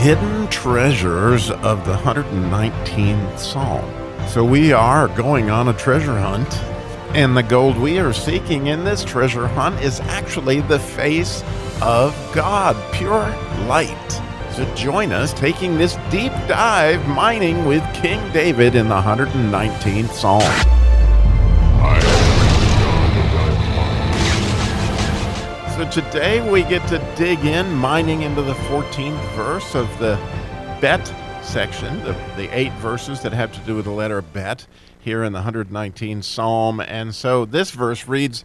hidden treasures of the 119th Psalm. So we are going on a treasure hunt, and the gold we are seeking in this treasure hunt is actually the face of God, pure light. So join us taking this deep dive mining with King David in the 119th Psalm. Today we get to dig in, mining into the 14th verse of the Bet section, the, the eight verses that have to do with the letter Bet here in the 119th Psalm. And so this verse reads,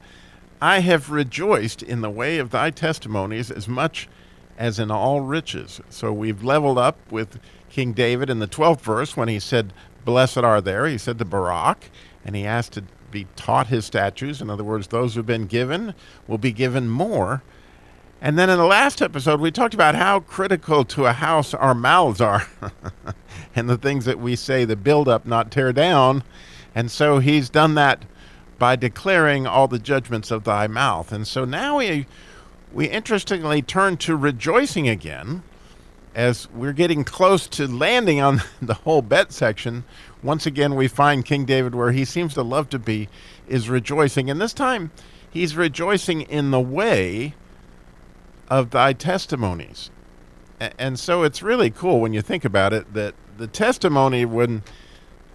I have rejoiced in the way of thy testimonies as much as in all riches. So we've leveled up with King David in the 12th verse when he said, Blessed are there. He said the Barak, and he asked to be taught his statutes. In other words, those who've been given will be given more. And then in the last episode, we talked about how critical to a house our mouths are and the things that we say, the build up, not tear down. And so he's done that by declaring all the judgments of thy mouth. And so now we, we interestingly turn to rejoicing again as we're getting close to landing on the whole bet section, once again we find King David where he seems to love to be, is rejoicing. And this time he's rejoicing in the way of thy testimonies. And so it's really cool when you think about it that the testimony when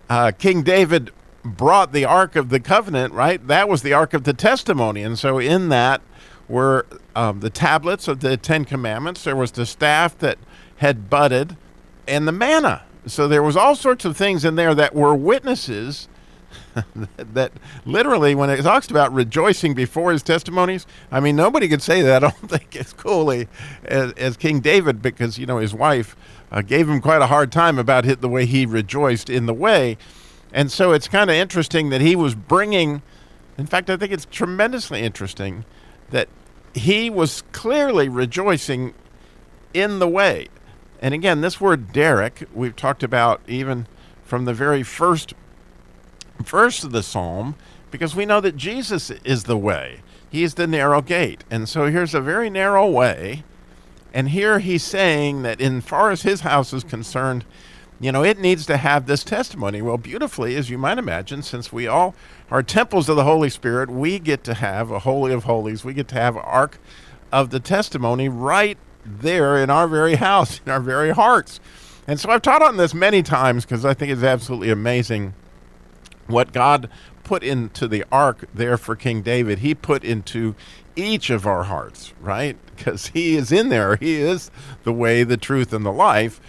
uh, King David brought the Ark of the Covenant, right? That was the Ark of the Testimony. And so in that were um, the tablets of the Ten Commandments. There was the staff that had budded, and the manna. So there was all sorts of things in there that were witnesses that literally when it talks about rejoicing before his testimonies, I mean nobody could say that. I don't think as coolly as, as King David because you know his wife uh, gave him quite a hard time about it, the way he rejoiced in the way, and so it's kind of interesting that he was bringing. In fact, I think it's tremendously interesting that he was clearly rejoicing in the way. And again, this word Derek, we've talked about even from the very first verse of the psalm, because we know that Jesus is the way. He's the narrow gate. And so here's a very narrow way. And here he's saying that, in far as his house is concerned, you know, it needs to have this testimony. Well, beautifully, as you might imagine, since we all are temples of the Holy Spirit, we get to have a Holy of Holies. We get to have Ark of the Testimony right there in our very house, in our very hearts. And so I've taught on this many times because I think it's absolutely amazing what God put into the ark there for King David. He put into each of our hearts, right? Because he is in there. He is the way, the truth, and the life.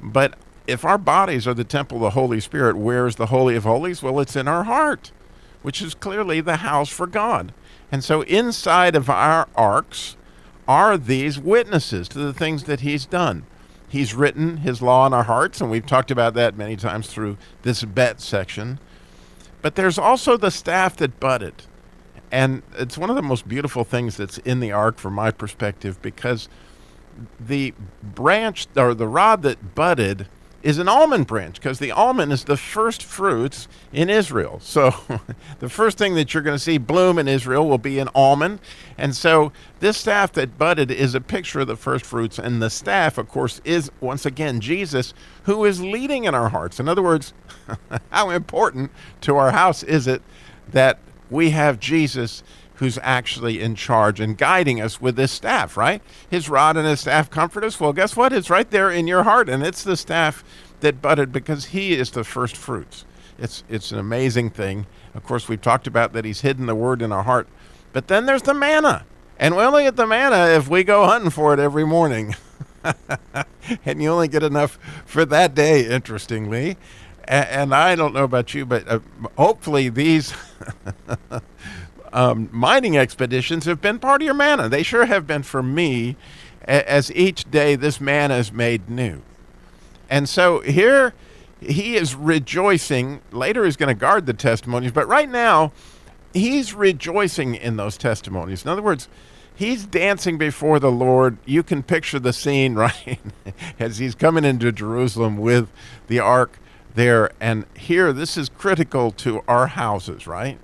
But if our bodies are the temple of the Holy Spirit, where's the Holy of Holies? Well, it's in our heart, which is clearly the house for God. And so inside of our arks, are these witnesses to the things that he's done. He's written his law in our hearts, and we've talked about that many times through this bet section. But there's also the staff that budded. And it's one of the most beautiful things that's in the ark from my perspective because the branch or the rod that budded is an almond branch because the almond is the first fruits in Israel. So the first thing that you're going to see bloom in Israel will be an almond. And so this staff that budded is a picture of the first fruits. And the staff, of course, is once again Jesus who is leading in our hearts. In other words, how important to our house is it that we have Jesus who's actually in charge and guiding us with this staff, right? His rod and his staff comfort us. Well, guess what? It's right there in your heart, and it's the staff that budded because he is the first fruits. It's it's an amazing thing. Of course, we've talked about that he's hidden the word in our heart. But then there's the manna. And we only get the manna if we go hunting for it every morning. and you only get enough for that day, interestingly. and I don't know about you, but uh, hopefully these um, mining expeditions have been part of your manna. They sure have been for me, as each day this manna is made new. And so here he is rejoicing. Later he's going to guard the testimonies, but right now he's rejoicing in those testimonies. In other words, he's dancing before the Lord. You can picture the scene, right? As he's coming into Jerusalem with the ark there. And here, this is critical to our houses, right?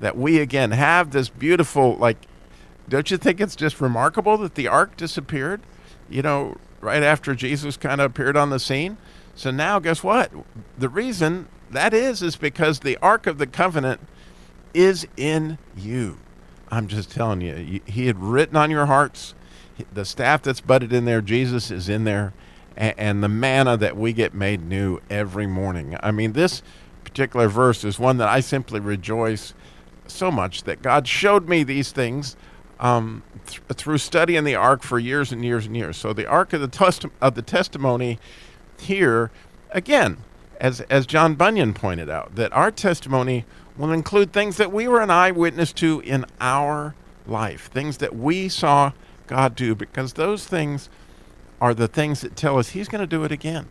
That we again have this beautiful like don't you think it's just remarkable that the ark disappeared you know right after Jesus kind of appeared on the scene. So now, guess what? The reason that is is because the Ark of the Covenant is in you. I'm just telling you, He had written on your hearts. The staff that's budded in there, Jesus is in there, and the manna that we get made new every morning. I mean, this particular verse is one that I simply rejoice so much that God showed me these things um, th- through studying the ark for years and years and years. So the ark of the testi- of the testimony here again, as as John Bunyan pointed out, that our testimony will include things that we were an eyewitness to in our life, things that we saw God do, because those things are the things that tell us He's going to do it again.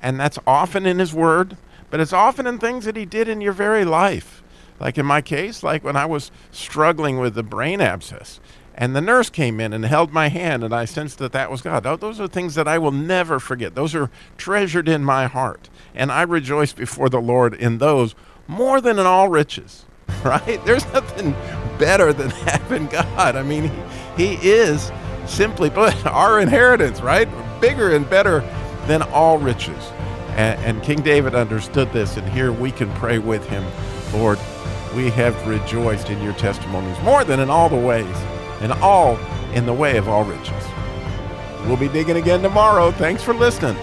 And that's often in His Word, but it's often in things that He did in your very life. Like in my case, like when I was struggling with the brain abscess, and the nurse came in and held my hand, and I sensed that that was God. Those are things that I will never forget. Those are treasured in my heart. And I rejoice before the Lord in those more than in all riches, right? There's nothing better than having God. I mean, He, he is simply put our inheritance, right? Bigger and better than all riches. And, and King David understood this, and here we can pray with him, Lord we have rejoiced in your testimonies more than in all the ways, and all in the way of all riches. We'll be digging again tomorrow. Thanks for listening.